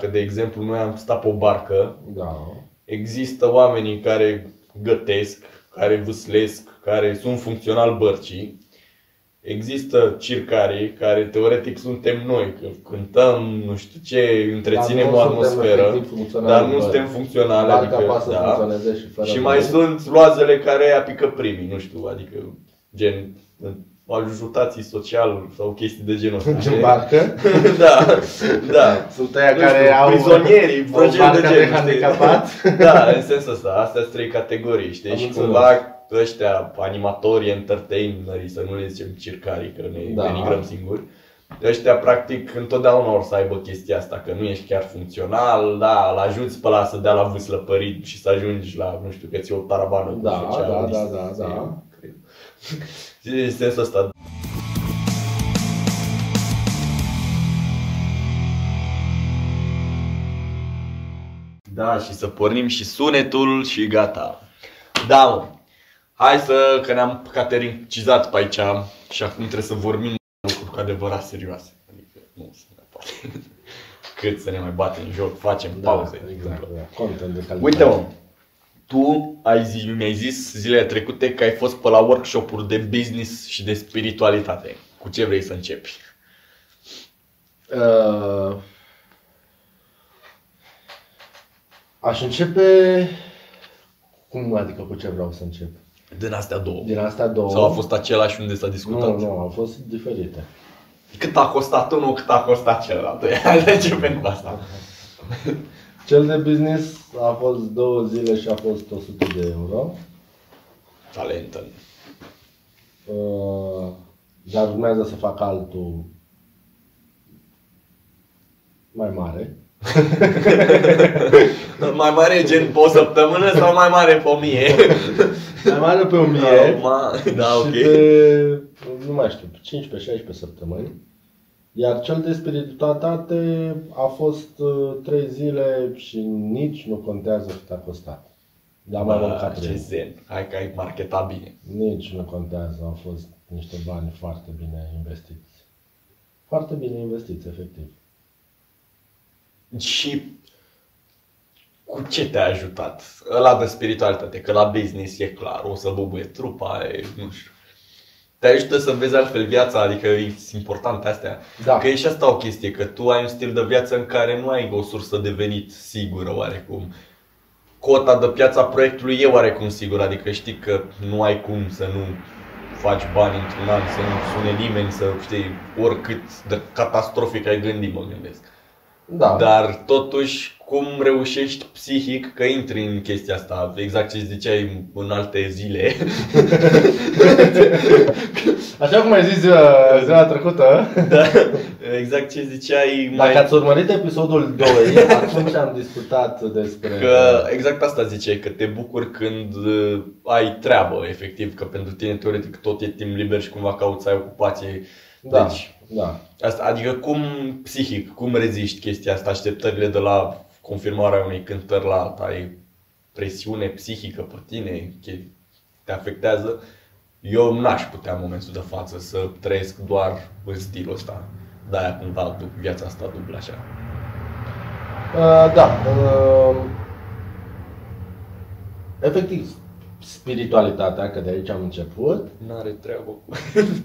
Dacă, de exemplu, noi am stat pe o barcă, Da. există oamenii care gătesc, care vâslesc, care sunt funcțional bărcii. Există circarii care teoretic suntem noi, că cântăm, nu știu ce, întreținem Dar o nu suntem atmosferă, efectiv funcționali dar în nu bărci. suntem funcționali. Barca adică, poate să da. funcționeze și fără Și noi. mai sunt loazele care apică primii, nu știu, adică gen ajutații social sau chestii de genul ăsta. În știi? barcă? da, da. Sunt aia Nu care știu, au prizonierii, o vreo gen barcă de de genul, handicapat. știi? Da, în sensul ăsta, astea sunt trei categorii, știi? Am și înțeles. cumva ăștia, animatorii, entertainerii, să nu le zicem circarii, că ne Da. denigrăm singuri, ăștia practic întotdeauna or să aibă chestia asta, că nu ești chiar funcțional, da, îl ajuți pe ăla să dea la vâslăpărit și să ajungi la, nu știu, că ți o tarabană cu Da, făcea da, o da, listă, da, știi? da. Cred. Și în sensul ăsta, Da, și să pornim și sunetul și gata. Da, mă. Hai să, că ne-am catericizat pe aici și acum trebuie să vorbim lucruri cu adevărat serioase. Adică nu se mai poate. Cât să ne mai batem în joc, facem Da, pauze. exact. da. Content de calitate. Uite mă, tu ai zis, mi-ai zis zilele trecute că ai fost pe la workshop-uri de business și de spiritualitate. Cu ce vrei să începi? Uh, aș începe... Cum adică cu ce vreau să încep? Din astea două. Din astea două... Sau a fost același unde s-a discutat? Nu, nu, au fost diferite. Cât a costat unul, cât a costat celălalt. Hai să începem cu asta. Cel de business a fost două zile și a fost 100 de euro. Talentă. Uh, dar urmează să fac altul mai mare. Mai mare gen pe o săptămână sau mai mare pe o mie? Mai mare pe o mie. Ma- Da, și ok. pe, nu mai știu, 15-16 săptămâni. Iar cel de spiritualitate a fost uh, 3 zile și nici nu contează cât a costat. Dar mai mult ca Bă, ce 3. zen. Hai că ai marketat bine. Nici nu contează, au fost niște bani foarte bine investiți. Foarte bine investiți, efectiv. Și cu ce te-a ajutat? Ăla de spiritualitate, că la business e clar, o să bubuie trupa, e, nu știu. Te ajută să vezi altfel viața, adică e important astea. Da. Că e și asta o chestie, că tu ai un stil de viață în care nu ai o sursă de venit sigură oarecum. Cota de piața proiectului e oarecum sigură, adică știi că nu ai cum să nu faci bani într-un an, să nu sune nimeni, să știi, oricât de catastrofic ai gândit, mă gândesc. Da. Dar totuși, cum reușești psihic că intri în chestia asta, exact ce ziceai în alte zile. Așa cum ai zis ziua, ziua trecută, da, exact ce ziceai mai... dacă ați urmărit episodul 2, atunci am discutat despre... Că exact asta ziceai, că te bucuri când uh, ai treabă, efectiv, că pentru tine teoretic tot e timp liber și cumva cauți să ai ocupație. Da, Deci, da. asta, adică cum psihic, cum reziști chestia asta, așteptările de la confirmarea unei cântări la alta, ai presiune psihică pe tine, che- te afectează. Eu n-aș putea în momentul de față să trăiesc doar în stilul ăsta. De-aia cumva duc viața asta dublă așa. Uh, da. Uh, efectiv, spiritualitatea, că de aici am început, N-are treabă cu...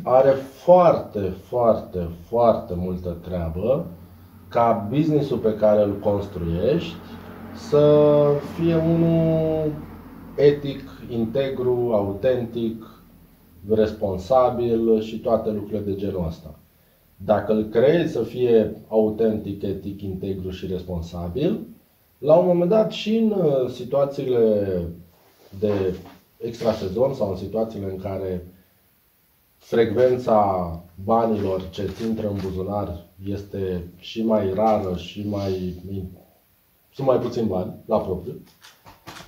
are foarte, foarte, foarte multă treabă ca businessul pe care îl construiești să fie unul etic, integru, autentic, responsabil și toate lucrurile de genul ăsta. Dacă îl creezi să fie autentic, etic, integru și responsabil, la un moment dat și în uh, situațiile de extrasezon sau în situațiile în care frecvența banilor ce ți intră în buzunar este și mai rară și mai sunt mai puțin bani la propriu,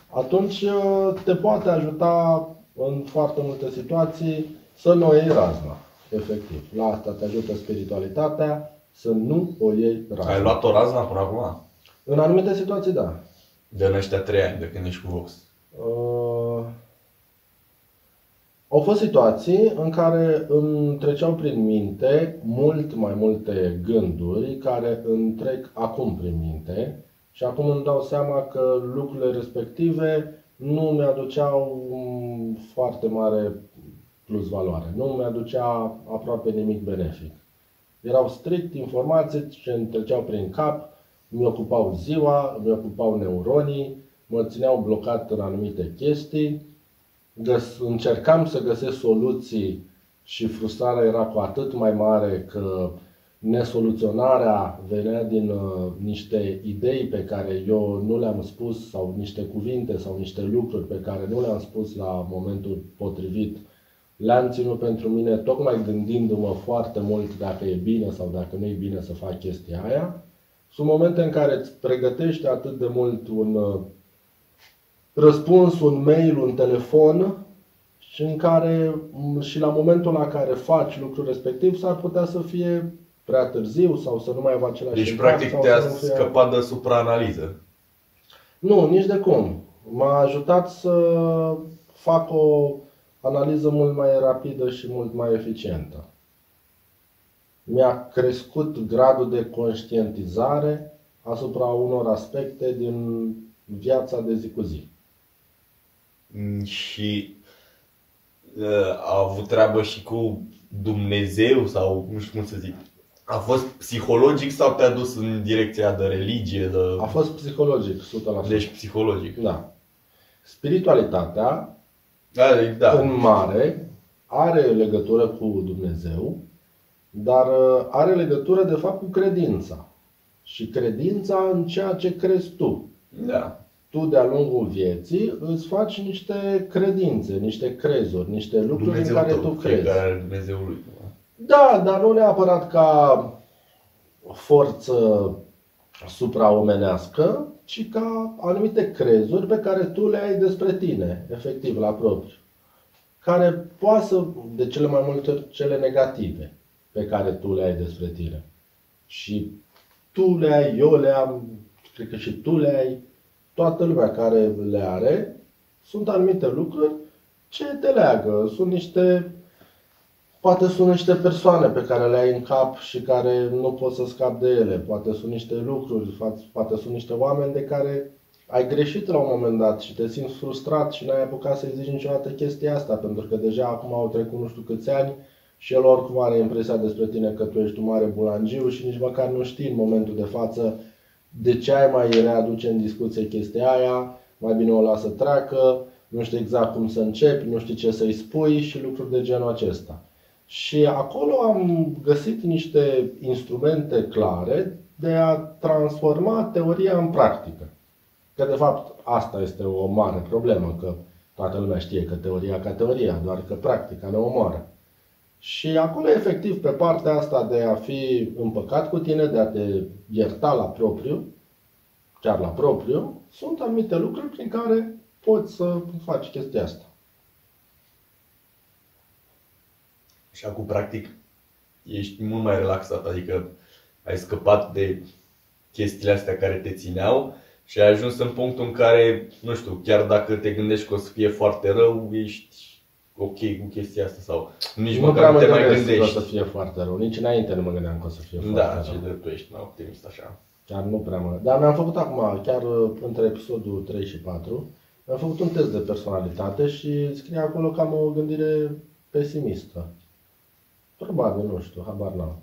atunci uh, te poate ajuta în foarte multe situații să nu o iei razna, efectiv. La asta te ajută spiritualitatea, să nu o iei razna. Ai luat o razna până acum? În anumite situații, da. De în ăștia trei ani, de când ești cu Vox. Uh, Au fost situații în care îmi treceau prin minte mult mai multe gânduri care îmi trec acum prin minte și acum îmi dau seama că lucrurile respective nu mi-aduceau foarte mare plus valoare. Nu mi-aducea aproape nimic benefic. Erau strict informații ce îmi treceau prin cap, mi ocupau ziua, mi ocupau neuronii, mă țineau blocat în anumite chestii, găs- încercam să găsesc soluții și frustrarea era cu atât mai mare că nesoluționarea venea din uh, niște idei pe care eu nu le-am spus sau niște cuvinte sau niște lucruri pe care nu le-am spus la momentul potrivit. Le-am ținut pentru mine tocmai gândindu-mă foarte mult dacă e bine sau dacă nu e bine să fac chestia aia. Sunt momente în care îți pregătești atât de mult un uh, răspuns, un mail, un telefon și în care și la momentul la care faci lucrul respectiv s-ar putea să fie prea târziu sau să nu mai aibă același Deci, impact practic, sau te-a să nu fie- scăpat de supraanaliză. Nu, nici de cum. M-a ajutat să fac o analiză mult mai rapidă și mult mai eficientă. Mi-a crescut gradul de conștientizare asupra unor aspecte din viața de zi cu zi. Mm, Și uh, a avut treabă și cu Dumnezeu sau nu știu cum să zic. A fost psihologic sau te-a dus în direcția de religie? De... A fost psihologic, 100%. Deci psihologic. Da. Spiritualitatea, Da, da. în mare, are legătură cu Dumnezeu, dar uh, are legătură, de fapt, cu credința. Și credința în ceea ce crezi tu. da. Tu, de-a lungul vieții, îți faci niște credințe, niște crezuri, niște lucruri Dumnezeu în care tău, tu crezi. fiecare are Dumnezeul lui. Da, dar nu neapărat ca forță supraomenească, ci ca anumite crezuri pe care tu le ai despre tine, efectiv, la propriu. Care poate să, de cele mai multe ori, cele negative pe care tu le ai despre tine. Și tu le ai, eu le am, cred că și tu le ai, toată lumea care le are, sunt anumite lucruri ce te leagă. Sunt niște Poate sunt niște persoane pe care le ai în cap și care nu poți să scapi de ele. Poate sunt niște lucruri, fa- poate sunt niște oameni de care ai greșit la un moment dat și te simți frustrat și n-ai apucat să-i zici niciodată chestia asta, pentru că deja acum au trecut nu știu câți ani și el oricum are impresia despre tine că tu ești un mare bulangiu și nici măcar nu știi în momentul de față de ce ai mai readuce în discuție chestia aia, mai bine o lasă treacă, nu știi exact cum să începi, nu știi ce să-i spui și lucruri de genul acesta. Și acolo am găsit niște instrumente clare de a transforma teoria în practică. Că de fapt asta este o mare problemă, că toată lumea știe că teoria ca teoria, doar că practica ne omoară. Și acolo, efectiv, pe partea asta de a fi împăcat cu tine, de a te ierta la propriu, chiar la propriu, sunt anumite lucruri prin care poți să faci chestia asta. Și acum, practic, ești mult mai relaxat, adică ai scăpat de chestiile astea care te țineau și ai ajuns în punctul în care, nu știu, chiar dacă te gândești că o să fie foarte rău, ești ok cu chestia asta sau nici nu măcar prea nu mă te mai gândesc că o gândești. să fie foarte rău. Nici înainte nu mă gândeam că o să fie Da, foarte și rău. de tu ești mai optimist așa. Chiar nu prea mă... Dar mi-am făcut acum, chiar uh, între episodul 3 și 4, mi-am făcut un test de personalitate și scrie acolo că am o gândire pesimistă. Probabil, nu știu, habar n-am.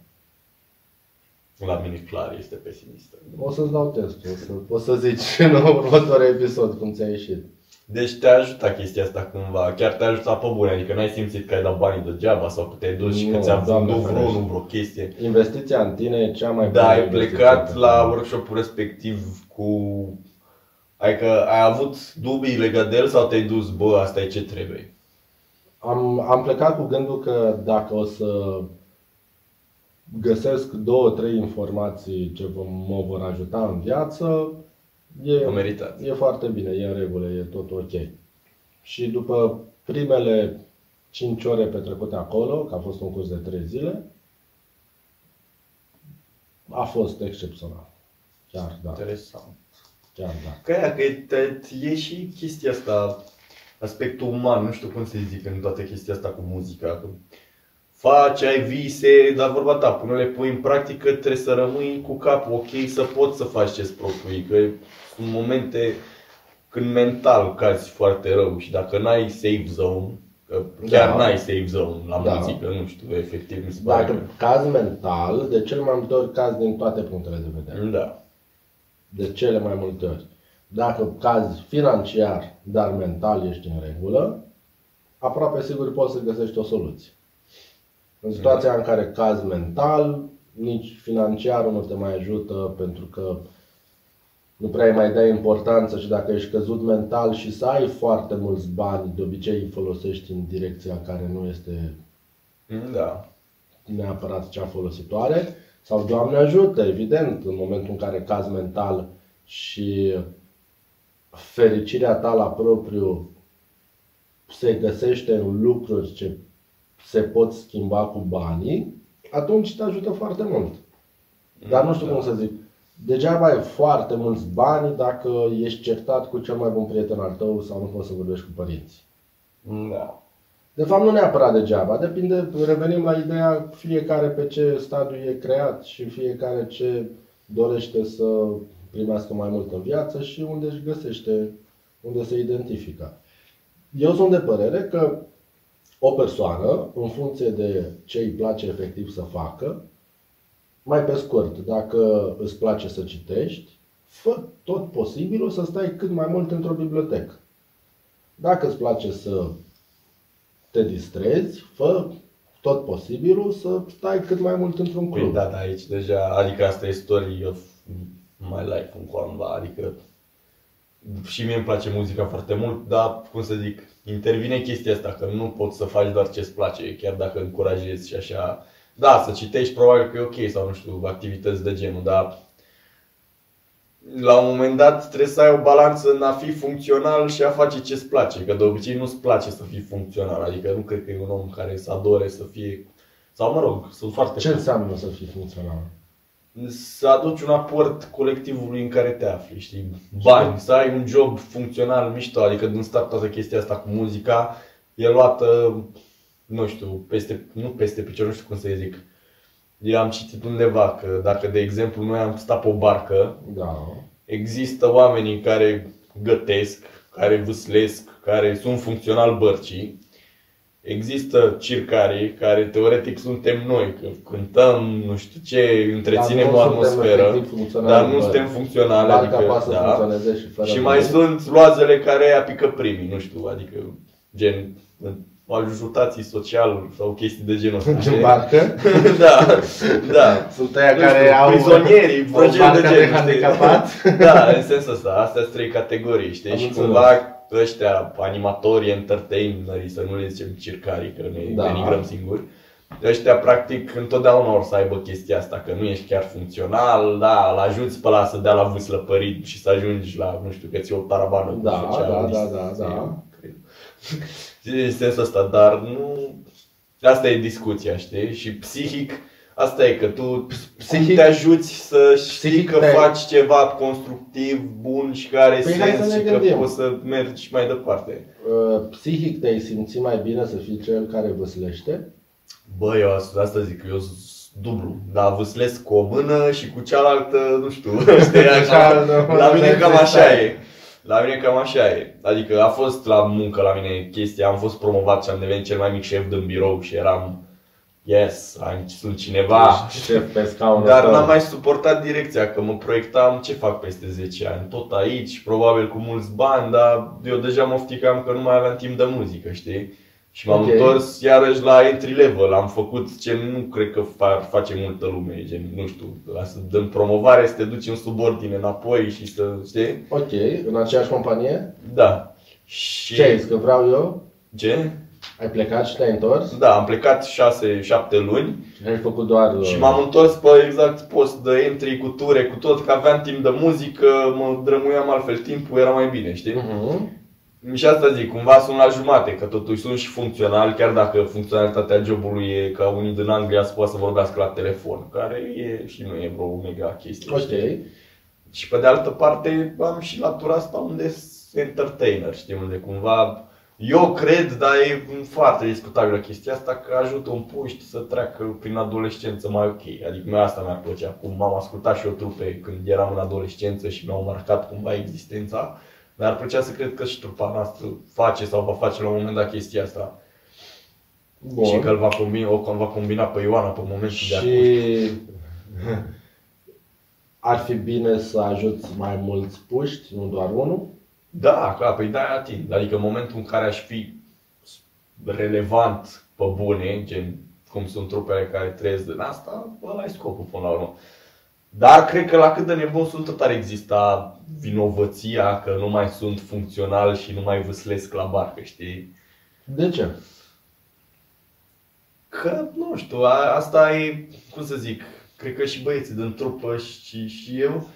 La mine clar este pesimistă. O să-ți dau testul, o să, o să zici în următorul episod cum ți-a ieșit. Deci te-a ajutat chestia asta cumva, chiar te-a ajutat pe bune, adică n-ai simțit că ai dat banii degeaba sau că te-ai dus și că Nu, ți-a Doamne vândut ferește. vreunul vreo chestie. Investiția în tine e cea mai Da, bună ai investiție plecat pe la care- workshop-ul respectiv cu... Adică ai avut dubii legat de el sau te-ai dus, bă, asta e ce trebuie? Am, am plecat cu gândul că dacă o să găsesc două, trei informații ce vă- mă vor ajuta în viață, e, A meritat. e foarte bine, e în regulă, e tot ok. Și după primele 5 ore petrecute acolo, că a fost un curs de 3 zile, a fost excepțional. Chiar da, Interesant. chiar da. Că aia, că te, e și chestia asta aspectul uman, nu știu cum să zic în toată chestia asta cu muzica. Că faci, ai vise, dar vorba ta, până le pui în practică trebuie să rămâi cu capul ok să poți să faci ce-ți propui. Că sunt momente când mental cazi foarte rău și dacă n-ai safe zone, că chiar Da. n-ai safe zone la Da. muzică, nu știu, efectiv mi se pare Dacă caz mental, de cel mai multe ori caz din toate punctele de vedere. că- Da. De cele mai multe ori. Dacă cazi financiar, dar mental ești în regulă, aproape sigur poți să găsești o soluție. În situația în care caz mental, nici financiarul nu te mai ajută pentru că nu prea îi mai dai importanță și dacă ești căzut mental și să ai foarte mulți bani, de obicei îi folosești în direcția care nu este Da. neapărat cea folositoare sau Doamne ajută, evident, în momentul în care caz mental și fericirea ta la propriu se găsește în lucruri ce se pot schimba cu banii, atunci te ajută foarte mult. Dar nu știu cum să zic. Degeaba ai foarte mulți bani dacă ești certat cu cel mai bun prieten al tău sau nu poți să vorbești cu părinții. Da. De fapt, nu neapărat degeaba. Depinde, revenim la ideea fiecare pe ce stadiu e creat și fiecare ce dorește să primească mai mult în viață și unde își găsește, unde se identifică. Eu sunt de părere că o persoană, în funcție de ce îi place efectiv să facă, mai pe scurt, dacă îți place să citești, fă tot posibilul să stai cât mai mult într-o bibliotecă. Dacă îți place să te distrezi, fă tot posibilul să stai cât mai mult într-un Păi club. da, da, aici deja, adică asta e story of my life în cumva, adică și mie îmi place muzica foarte mult, dar, cum să zic, intervine chestia asta, că nu poți să faci doar ce-ți place, chiar dacă încurajezi și așa. Da, să citești probabil că e ok sau nu știu, activități de genul, dar la un moment dat trebuie să ai o balanță în a fi funcțional și a face ce-ți place, că de obicei nu-ți place să fii funcțional, adică nu cred că e un om care să adore să fie, sau mă rog, sunt foarte Ce înseamnă să fii funcțional? Să aduci un aport colectivului în care te afli, știi? Bani, să ai un job funcțional mișto, adică din start toată chestia asta cu muzica e luată, nu știu, peste, nu peste picior, nu știu cum să zic. Eu am citit undeva că dacă, de exemplu, noi am stat pe o barcă, Da. există oamenii care gătesc, care vâslesc, care sunt funcțional bărcii. Există circarii care teoretic suntem noi, că cântăm, nu știu ce, întreținem Dar nu o suntem atmosferă, efectiv funcționali, dar nu bă. suntem funcționali. Barca adică, poate să da. funcționeze și fără Și noi. mai sunt loazele care aia pică primii, nu știu, adică gen ajutații social sau chestii de genul ăsta. În știi? barcă? da, da. Sunt aia Nu care știu, au prizonierii, o vreo gen barcă de de genul, știi? handicapat. Da, în sensul ăsta, astea sunt trei categorii, știi? Am și înțeles. cumva ăștia, animatorii, entertainerii, să nu le zicem circarii, că ne Da. denigrăm singuri, ăștia practic întotdeauna or să aibă chestia asta, că nu ești chiar funcțional, da, îl ajuți pe ăla să dea la vâslăpărit și să ajungi la, nu știu, că ți o tarabană cu Da, socialist, da, da, da, da. cred. în sensul ăsta, dar nu... Asta e discuția, știi? Și psihic, asta e că tu psihic, Psihic- te ajuți să știi psihic că te- faci ceva constructiv, bun și care are Păi hai sens să ne și că gândim. poți să mergi mai departe. Uh, Psihic te-ai simți mai bine să fii cel care văslește? Bă, eu asta asta zic, eu sunt dublu, dar vâslesc cu o mână și cu cealaltă, nu știu, știi, așa, Așa, la mine cam așa stai. e. La mine cam așa e. Adică a fost la muncă la mine chestia, am fost promovat și am devenit cel mai mic șef din birou și eram, yes, am, sunt cineva. Ești șef pe scaunul Dar tău. n-am mai suportat direcția, că mă proiectam ce fac peste 10 ani. Tot aici, probabil cu mulți bani, dar eu deja mă ofticam că nu mai aveam timp de muzică, știi? Și m-am Ok. întors iarăși la entry level. Am făcut ce nu cred că fa- face multă lume, gen, nu știu, la să dăm promovare, să te duci în subordine înapoi și să, știi? Ok, în aceeași companie? Da. Și... Ce ai zis, că vreau eu? Ce? Ai plecat și te-ai întors? Da, am plecat 6-7 luni Și ai făcut doar... uh, Și m-am întors pe exact post de entry cu ture, cu tot, că aveam timp de muzică, mă drămuiam altfel timpul, era mai bine, știi? Mhm. Și asta zic, cumva sunt la jumate, că totuși sunt și funcțional, chiar dacă funcționalitatea jobului e ca unii din Anglia să poată să vorbească la telefon, care e și nu e vreo mega chestie. Ok. știi? Și pe de altă parte am și latura asta unde sunt entertainer, știi, unde cumva Eu cred, dar e foarte discutabilă chestia asta, că ajută un puști să treacă prin adolescență mai ok. Adică mie asta mi-ar plăcea. Acum m-am ascultat și eu trupe când eram în adolescență și mi-au marcat cumva existența. Dar ar plăcea să cred că și trupa noastră face sau va face la un moment dat chestia asta. Bun. Și că îl va combina, o va combina pe Ioana pe momentul de acum. Și ar fi bine să ajuți mai mulți puști, nu doar unul. Da, clar, păi da, ating. Adică în momentul în care aș fi relevant pe bune, gen cum sunt trupele care trăiesc din asta, ăla e scopul până la urmă. Dar cred că la cât de nebun sunt tot ar exista vinovăția că nu mai sunt funcțional și nu mai vâslesc la barcă, știi? De ce? Că, nu știu, a, asta e, cum să zic, cred că și băieții din trupă și, și eu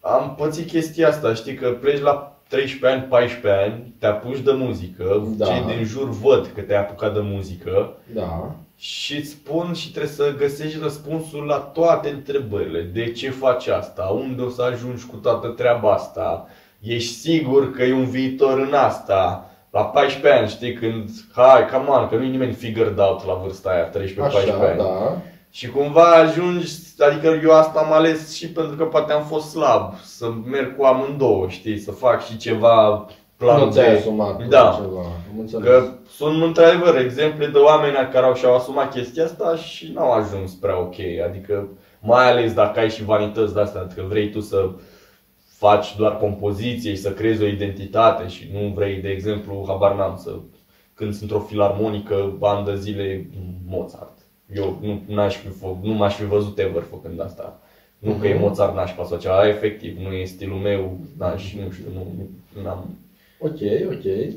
am pățit chestia asta, știi, că pleci la 13 ani, 14 ani, te apuci de muzică, Da. cei din jur văd că te-ai apucat de muzică Da. și îți spun și trebuie să găsești răspunsul la toate întrebările. De ce faci asta? Unde o să ajungi cu toată treaba asta? Ești sigur că e un viitor în asta? La 14 ani, știi, când, hai, come on, că nu e nimeni figured out la vârsta aia, 13-14 Așa, ani. da. Și cumva ajungi, adică eu asta am ales și pentru că poate am fost slab, să merg cu amândouă, știi, să fac și ceva plan nu B. ți-ai asumat Da. ceva. Am înțeles. Că sunt într-adevăr exemple de oameni care au și-au asumat chestia asta și n-au ajuns prea ok. Adică mai ales dacă ai și vanități de astea, adică vrei tu să faci doar compoziție și să creezi o identitate și nu vrei, de exemplu, habar n-am să când sunt într-o filarmonică, ani de zile Mozart. Eu nu, n-aș fi, fă, nu m-aș fi văzut ever făcând asta. Nu că e Mhm. Mozart nașpa sau ceva, efectiv, nu e stilul meu, n-aș, nu știu, nu, nu am Ok, ok.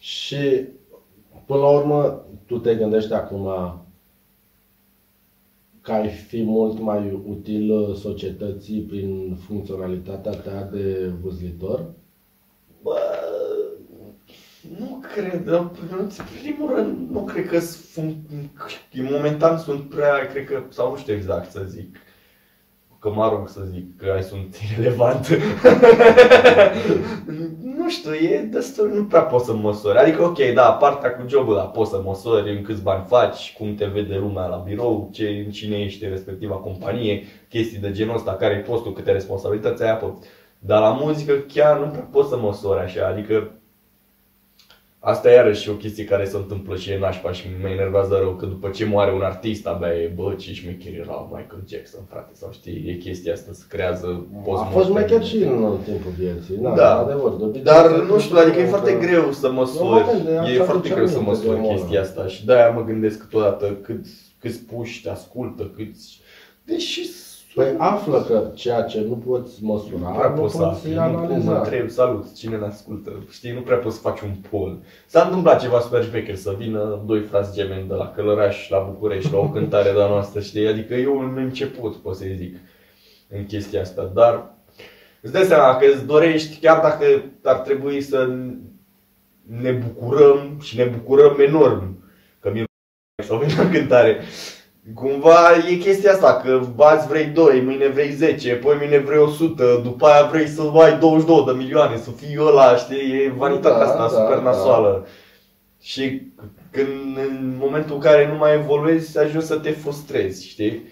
Și până la urmă, tu te gândești acum că ai fi mult mai util societății prin funcționalitatea ta de văzlitor? Bă, nu cred. În primul rând, nu cred că sunt, momentan sunt prea, cred că, sau nu știu exact să zic, că mă rog să zic că ai sunt irelevant. nu știu, e destul, nu prea poți să măsori. Adică, ok, da, partea cu jobul, da, poți să măsori în câți bani faci, cum te vede lumea la birou, ce, cine ești în respectiva companie, chestii de genul ăsta, care e postul, câte responsabilități ai apoi. Dar la muzică chiar nu prea poți să măsori așa, adică Asta e iarăși o chestie care se întâmplă și e nașpa și mă enervează rău că după ce moare un artist abia e bă ce șmecher era Michael Jackson frate sau știi, e chestia asta se creează A fost șmecher și în timpul vieții, da, Da. adevăr. De obicei, Dar se nu știu, adică e că- foarte greu să măsori, moment de e așa foarte aduce greu să aminte măsori de omul chestia ăla. asta și de-aia mă gândesc câteodată cât, câți puși te ascultă, câți... Deși Păi află că ceea ce nu poți măsura, nu prea nu poți să poți afli, nu cum mă analiza. întreb, salut, cine ne ascultă, știi, nu prea poți să faci un poll. S-a întâmplat ceva super șmecher, să vină doi frați gemeni de la Călăraș la București la o cântare de-a noastră, știi, adică eu un început, pot să zic, în chestia asta, dar îți dai seama că îți dorești, chiar dacă ar trebui să ne bucurăm și ne bucurăm enorm că mi sau vine la cântare, Cumva e chestia asta, că azi vrei 2, mâine vrei 10, poi mâine vrei 100, după aia vrei să ai 22 de milioane, să fii ăla, știi, e vanitatea Da, asta da, super da. nasoală. Și când în momentul în care nu mai evoluezi, ajungi să te frustrezi, știi?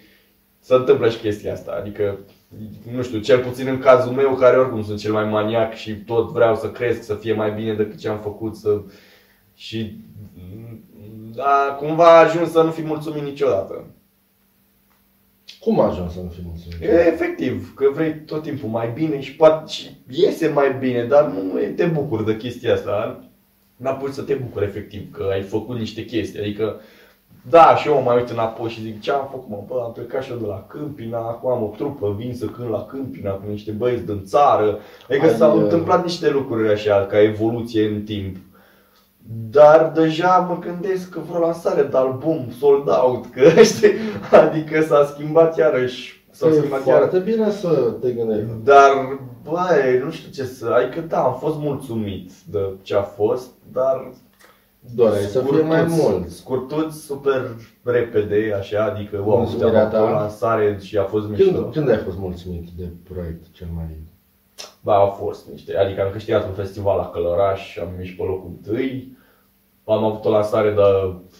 Se întâmplă și chestia asta, adică nu știu, cel puțin în cazul meu, care oricum sunt cel mai maniac și tot vreau să cresc, să fie mai bine decât ce am făcut, să... și da, cumva ajung să nu fi mulțumit niciodată. Cum a ajuns să nu fii mulțumit? E efectiv, că vrei tot timpul mai bine și poate și iese mai bine, dar nu e- te bucuri de chestia asta. N-apuci să te bucuri efectiv că ai făcut niște chestii. Adică, da, și eu mă mai uit înapoi și zic ce am făcut, mă, bă, am plecat și eu de la Câmpina, acum am o trupă, vin să cânt la Câmpina cu niște băieți din țară. Adică Ai, s-au uh, întâmplat niște lucruri așa, ca evoluție în timp. Dar deja mă gândesc că vreo lansare de album sold out, că știi, adică s-a schimbat iarăși, s-a E schimbat iarăși. foarte bine să te gândești. Dar, băi, nu știu ce să, adică da, am fost mulțumit de ce a fost, dar Doreai să fie mai mult. Scurtuț, super repede, așa, adică, wow, Mulțumirea uite, am ta. avut o lansare și a fost mișto. Când, când ai fost mulțumit de proiect cel mai... Ba, au fost niște, adică am câștigat un festival la Călăraș, am ieșit pe locul întâi, am avut o lansare de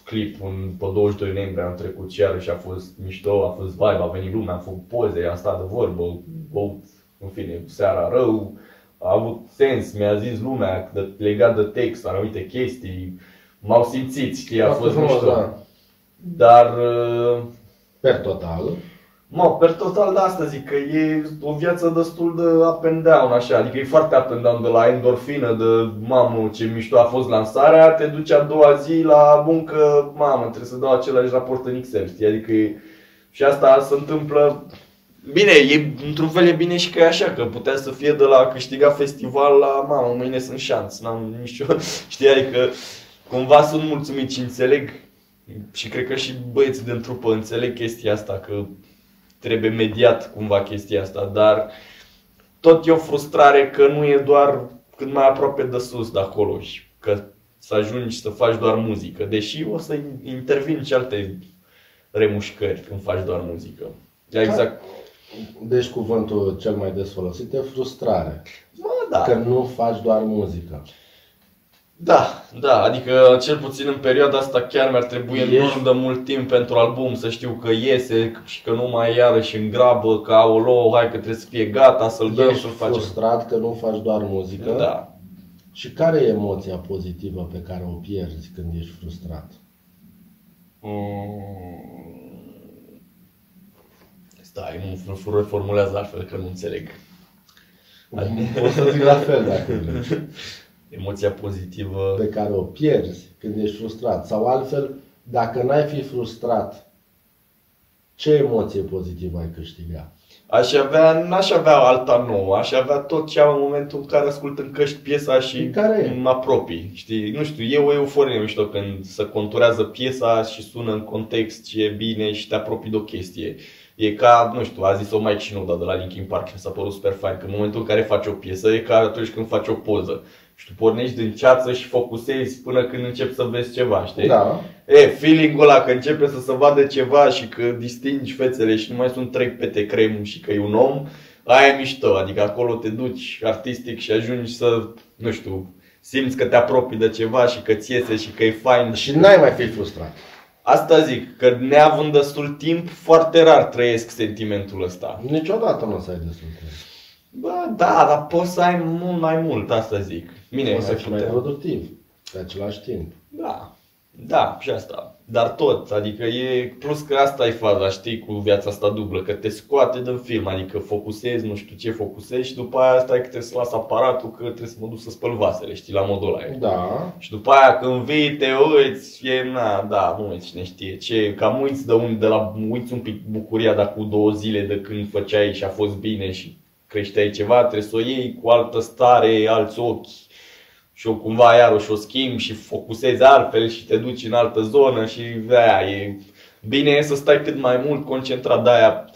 clip un, pe 22 noiembrie, am trecut și iarăși a fost mișto, a fost vibe, a venit lumea, am făcut poze, am stat de vorbă, băut, în fine, seara rău, a avut sens, mi-a zis lumea de, legat de text, anumite chestii, m-au simțit, știi, a, A fost frumos, mișto. da. Dar uh, Per total. Mă, per total de asta zic că e o viață destul de up and down, așa, adică e foarte up and down de la endorfină, de mamă ce mișto a fost lansarea, te duci a doua zi la muncă, mamă, trebuie să dau același raport în Excel, știi, adică e, și asta se întâmplă, bine, e, într-un fel e bine și că e așa, că putea să fie de la a câștiga festival la, mamă, mâine sunt șanț, n-am nicio, știi, adică cumva sunt mulțumit și înțeleg și cred că și băieții din trupă înțeleg chestia asta, că trebuie mediat cumva chestia asta, dar tot e o frustrare că nu e doar cât mai aproape de sus de acolo și că să ajungi să faci doar muzică, deși o să intervin și alte remușcări când faci doar muzică. Exact. Deci cuvântul cel mai des folosit e frustrare. Mă, da. Că nu faci doar muzică. Da, da, adică cel puțin în perioada asta chiar mi-ar trebui Ești- enorm de mult timp pentru album să știu că iese și că nu mai e iarăși în grabă, că aolo, hai că trebuie să fie gata, să-l dăm, Ești să-l facem. frustrat că nu faci doar muzică. Da. Și care e emoția pozitivă pe care o pierzi când ești frustrat? Mm. Stai, nu reformulează altfel că nu înțeleg. O să zic la fel dacă vrei. Emoția pozitivă. Pe care o pierzi când ești frustrat. Sau altfel, dacă n-ai fi frustrat, ce emoție pozitivă ai câștiga? Aș avea, n-aș avea alta nouă, aș avea tot ce am în momentul în care ascult în căști piesa și Care e? mă apropii. Știi, nu știu, e o euforie mișto când se conturează piesa și sună în context și e bine și te apropii de o chestie. E ca, nu știu, a zis-o Mike Shinoda de la Linkin Park și mi s-a părut super fain, că în momentul în care faci o piesă e ca atunci când faci o poză. Și tu pornești din ceață și focusezi până când începi să vezi ceva, știi? Da. E, feeling-ul ăla că începe să se vadă ceva și că distingi fețele și nu mai sunt trei pete crem și că e un om, aia e mișto, adică acolo te duci artistic și ajungi să, nu știu, simți că te apropii de ceva și că ți iese și că e fain. Și n-ai mai fi frustrat. Asta zic, că neavând destul timp, foarte rar trăiesc sentimentul ăsta. Niciodată nu o să ai destul timp. Bă, da, dar poți să ai mult mai mult, asta zic. Bine, O să să fii mai putem. productiv. Pe același timp. Da, da, și asta. Dar tot, adică e, plus că asta e faza, știi, cu viața asta dublă, că te scoate din film, adică focusezi, nu știu ce focusezi și după aia stai că trebuie să las aparatul, că trebuie să mă duc să spăl vasele, știi, la modul ăla. e. Da. Și după aia când vii, te uiți, e, na, da, nu uiți cine știe ce, cam uiți de, un, de la, uiți un pic bucuria de cu două zile de când făceai și a fost bine și creșteai ceva, trebuie să o iei cu altă stare, alți ochi și eu cumva iarăși o schimb și focusezi altfel și te duci în altă zonă și aia e bine e să stai cât mai mult concentrat de aia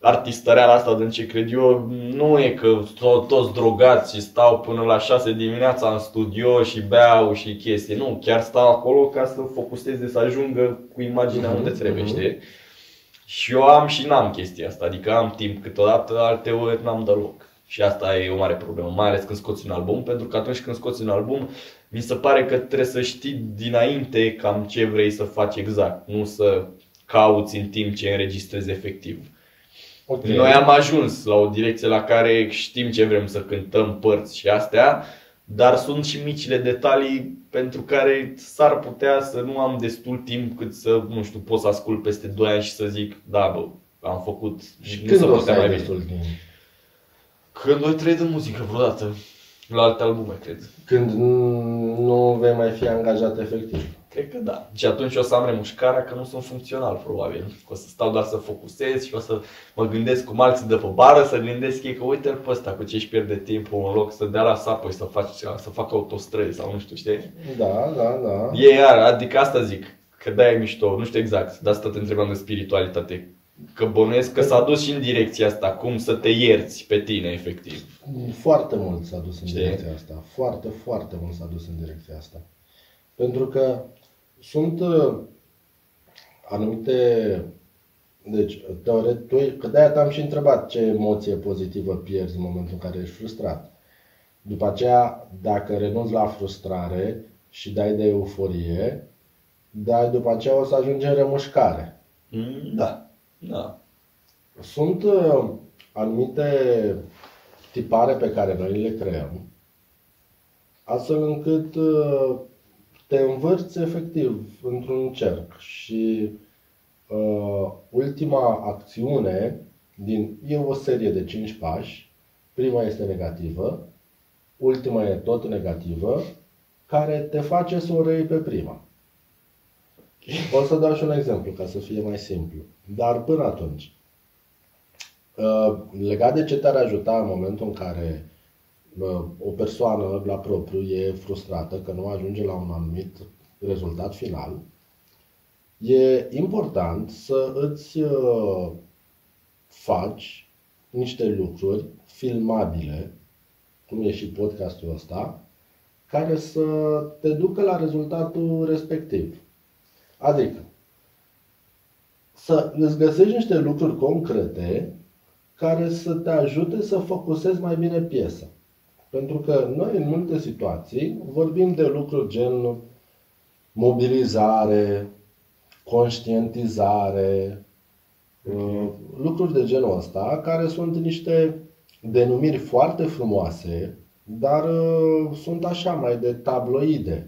artistăreala asta din ce cred eu nu e că to- toți drogați și stau până la 6 dimineața în studio și beau și chestii. Nu, chiar stau acolo ca să focuseze să ajungă cu imaginea Mhm, unde trebuie, mhm. știi? Și eu am și n-am chestia asta, adică am timp câteodată, alte ori n-am deloc. Și asta e o mare problemă, mai ales când scoți un album, pentru că atunci când scoți un album, mi se pare că trebuie să știi dinainte cam ce vrei să faci exact, nu să cauți în timp ce înregistrezi efectiv. Ok. Noi am ajuns la o direcție la care știm ce vrem să cântăm, părți și astea, dar sunt și micile detalii pentru care s-ar putea să nu am destul timp cât să, nu știu, pot să ascult peste 2 ani și să zic, da, bă, am făcut, Și nu când se o să putea ai mai bine. destul timp? Când voi trăi de muzică vreodată, la alte albume, cred. Când nu vei mai fi angajat efectiv. Cred că da. Și atunci o să am remușcarea că nu sunt funcțional, probabil. O să stau doar să focusez și o să mă gândesc cum alții de pe bară, să gândesc ei că uite-l pe ăsta cu ce își pierde timpul în loc să dea la sapă și să, faci, să facă autostrăzi sau nu știu, știi? Da, da, da. E iar, adică asta zic, că da e mișto, nu știu exact, de asta te întrebam de spiritualitate. Că bănuiesc că s-a dus și în direcția asta, cum să te ierți pe tine, efectiv. Foarte mult s-a dus în Știi? direcția asta. Foarte, foarte mult s-a dus în direcția asta. Pentru că sunt uh, anumite Deci, teoretic, că de-aia te-am și întrebat ce emoție pozitivă pierzi în momentul în care ești frustrat. După aceea, dacă renunți la frustrare și dai de euforie, dar după aceea o să ajungi în remușcare. Mm, da. Da. Sunt uh, anumite tipare pe care noi le creăm, astfel încât uh, te învârți efectiv într-un cerc și uh, ultima acțiune din, e o serie de 5 pași, prima este negativă, ultima e tot negativă, care te face să o reiei pe prima. O să dau și un exemplu ca să fie mai simplu. Dar până atunci, uh, legat de ce te-ar ajuta în momentul în care uh, o persoană la propriu e frustrată că nu ajunge la un anumit rezultat final, e important să îți uh, faci niște lucruri filmabile, cum e și podcastul ăsta, care să te ducă la rezultatul respectiv. Adică, să îți găsești niște lucruri concrete care să te ajute să focusezi mai bine piesa. Pentru că noi, în multe situații, vorbim de lucruri gen mobilizare, conștientizare, okay. Uh, lucruri de genul ăsta, care sunt niște denumiri foarte frumoase, dar uh, sunt așa mai de tabloide.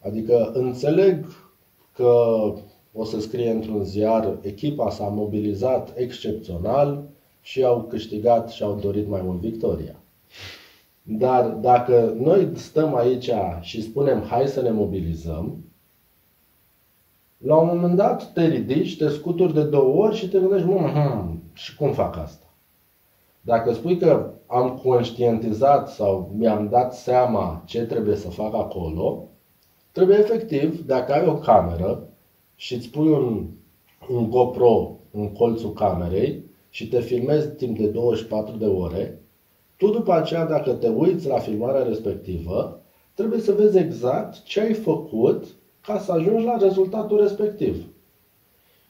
Adică înțeleg că o să scrie într-un ziar, echipa s-a mobilizat excepțional și au câștigat și au dorit mai mult victoria. Dar dacă noi stăm aici și spunem hai să ne mobilizăm, la un moment dat te ridici, te scuturi de două ori și te gândești, hmm, și cum fac asta? Dacă spui că am conștientizat sau mi-am dat seama ce trebuie să fac acolo, trebuie efectiv, dacă ai o cameră și îți pui un, un GoPro în colțul camerei și te filmezi timp de 24 de ore, tu după aceea, dacă te uiți la filmarea respectivă, trebuie să vezi exact ce ai făcut ca să ajungi la rezultatul respectiv.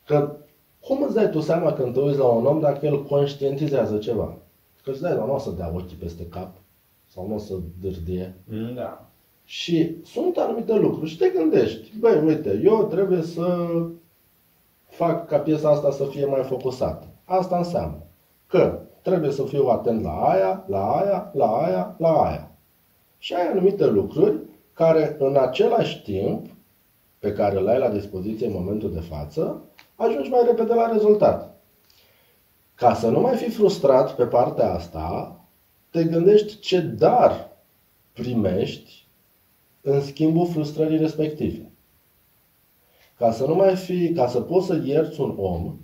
Că cum îți dai tu seama când te uiți la un om dacă el conștientizează ceva? Că îți dai, nu o să dea ochii peste cap sau nu o să dârdie. Da. Și sunt anumite lucruri și te gândești, băi, uite, eu trebuie să fac ca piesa asta să fie mai focusată. Asta înseamnă că trebuie să fiu atent la aia, la aia, la aia, la aia. Și ai anumite lucruri care în același timp pe care îl ai la dispoziție în momentul de față, ajungi mai repede la rezultat. Ca să nu mai fi frustrat pe partea asta, te gândești ce dar primești în schimbul frustrării respective. Ca să nu mai fi, ca să poți să ierți un om,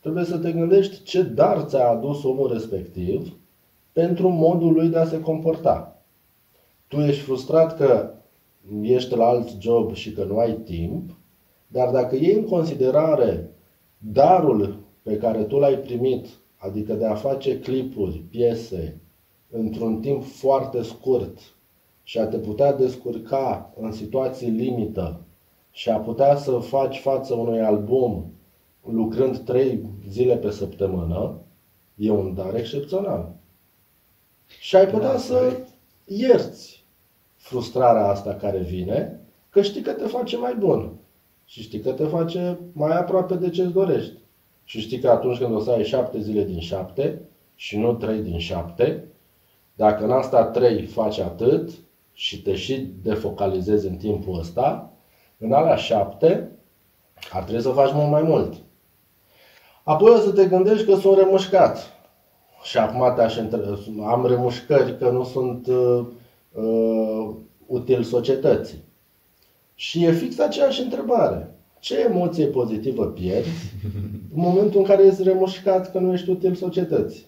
trebuie să te gândești ce dar ți-a adus omul respectiv pentru modul lui de a se comporta. Tu ești frustrat că ești la alt job și că nu ai timp, dar dacă iei în considerare darul pe care tu l-ai primit, adică de a face clipuri, piese, într-un timp foarte scurt și a te putea descurca în situații limită și a putea să faci față unui album lucrând trei zile pe săptămână, e un dar excepțional. Și ai putea da, să ierți frustrarea asta care vine, că știi că te face mai bun. Și știi că te face mai aproape de ce-ți dorești. Și știi că atunci când o să ai șapte zile din șapte și nu trei din șapte, dacă în asta trei faci atât și te și defocalizezi în timpul ăsta, în alea șapte ar trebui să faci mult mai mult. Apoi o să te gândești că sunt remușcat. Și acum te-aș am remușcări că nu sunt uh, uh, util societății. Și e fix aceeași întrebare. Ce emoție pozitivă pierzi în momentul în care ești remușcat că nu ești util societății?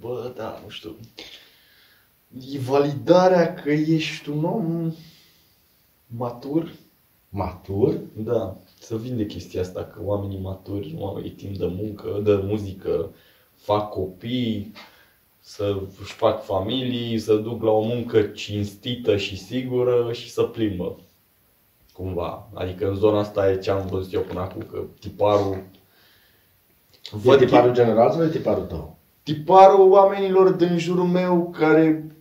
Bă, da, nu știu. E validarea că ești un om matur. Matur? Da. Să vinde chestia asta că oamenii maturi nu au timp de muncă, de muzică, fac copii, să își fac familii, să duc la o muncă cinstită și sigură și să plimbă. cumva. Adică în zona asta e ce am văzut eu până acum, că tiparul... Văd tiparul general sau e tiparul tău? Tiparul oamenilor din jurul meu care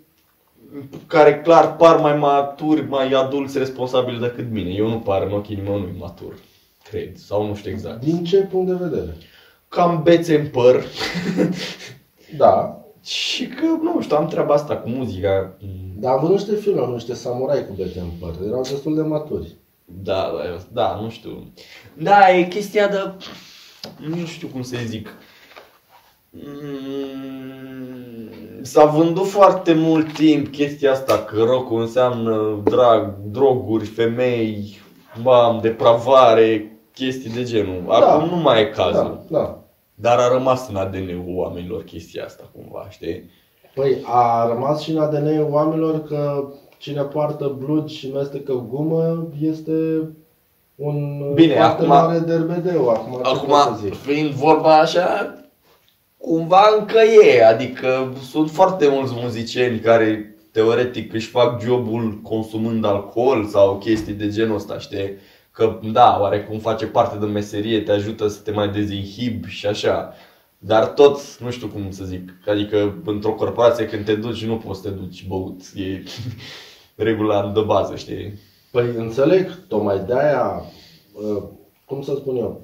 care clar par mai maturi, mai adulți, responsabili decât mine. Eu nu par în ochii nimănui matur, cred, sau nu știu exact. Din ce punct de vedere? Cam bețe în păr. Da, și că, nu știu, am treaba asta cu muzica. dar am văzut niște filme, am văzut niște samurai cu bete în păr. Erau destul de maturi. Da, da, eu- da, nu știu. Da, e chestia de... Nu știu cum să zic. Mm, S-a vândut foarte mult timp chestia asta, că rock înseamnă drag, droguri, femei, bam, depravare, chestii de genul. Acum nu mai e cazul. Da, da. Dar a rămas în ADN-ul oamenilor chestia asta cumva, știi? Păi a rămas și în ADN-ul oamenilor că cine poartă blugi și mestecă gumă este un Bine, foarte acum- mare derbedeu. Acum, ce Acum, pot să zic? fiind vorba așa, cumva încă e, adică sunt foarte mulți muzicieni care teoretic își fac jobul consumând alcool sau chestii de genul ăsta, știi? Că da, oarecum face parte din meserie, te ajută să te mai dezinhibi și așa. Dar tot, nu știu cum să zic, adică într-o corporație când te duci nu poți să te duci băut, e regula de bază, știi? Păi înțeleg, tocmai de-aia, uh, cum să spun eu,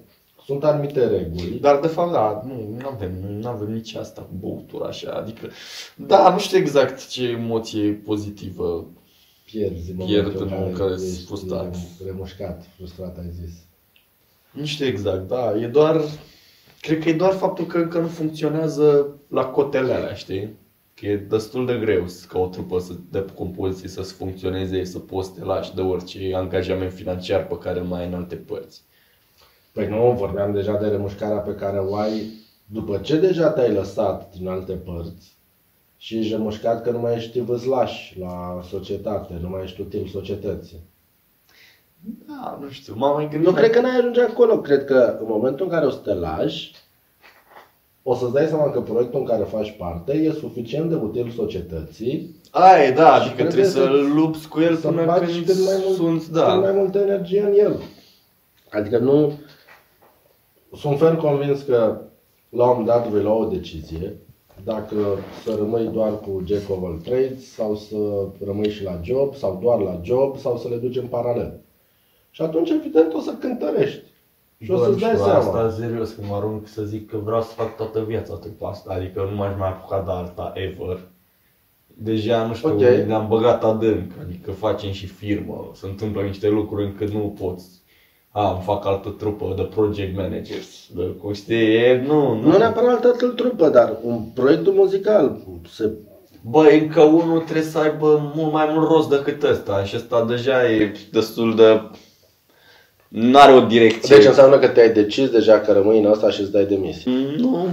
sunt anumite reguli. Dar de fapt, da, nu avem, nu avem nici asta cu băutura așa, adică, da, nu știu exact ce emoție pozitivă. Pierzi în Pierd momentul în în momentul care care ești ești frustrat. remușcat, frustrat ai zis. Nu știu exact, da, e doar, cred că e doar faptul că încă nu funcționează la cotele alea, știi? Că e destul de greu să- ca o trupă să, de compoziție să funcționeze, să poți să te lași de orice angajament financiar pe care îl mai ai în alte părți. Păi nu, vorbeam deja de remușcarea pe care o ai după ce deja te-ai lăsat din alte părți și ești remușcat că nu mai ești vâzlaș la societate, nu mai ești util societății. Da, nu știu, m-am mai gândit. Nu cred că n-ai ajunge acolo. Cred că în momentul în care o să te lași, o să-ți dai seama că proiectul în care faci parte e suficient de util societății Aia e, da, Și adică trebuie trebuie să- să lupți cu el să până bagi când cât mai mult, sunt, cât da. mai multă energie în el. Adică nu... Sunt ferm convins că la un moment dat vei lua o decizie dacă să rămâi doar cu Jack of all trades sau să rămâi și la job sau doar la job sau să le duci în paralel. Și atunci evident o să cântărești. Și o Bă, nu să-ți dai știu, seama. Asta serios, când mă arunc să zic că vreau să fac toată viața treaba asta, adică nu m-aș mai apuca de alta ever. Deja, nu știu, Ok. ne-am băgat adânc, adică facem și firmă, se întâmplă niște lucruri încât nu poți. A, îmi fac altă trupă de project managers, de cu știi, e, nu, nu. Nu neapărat altă trupă, dar un proiectul muzical se Bă, încă unul trebuie să aibă mult mai mult rost decât ăsta și ăsta deja e destul de... N-are o direcție. Deci înseamnă că te-ai decis deja că rămâi în asta și îți dai demisia. Nu.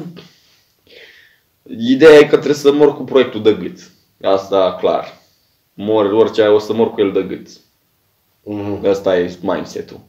Ideea e că trebuie să mor cu proiectul de gât. Asta clar. Mor, orice, o să mor cu el de gât. Mhm. Asta e mindset-ul.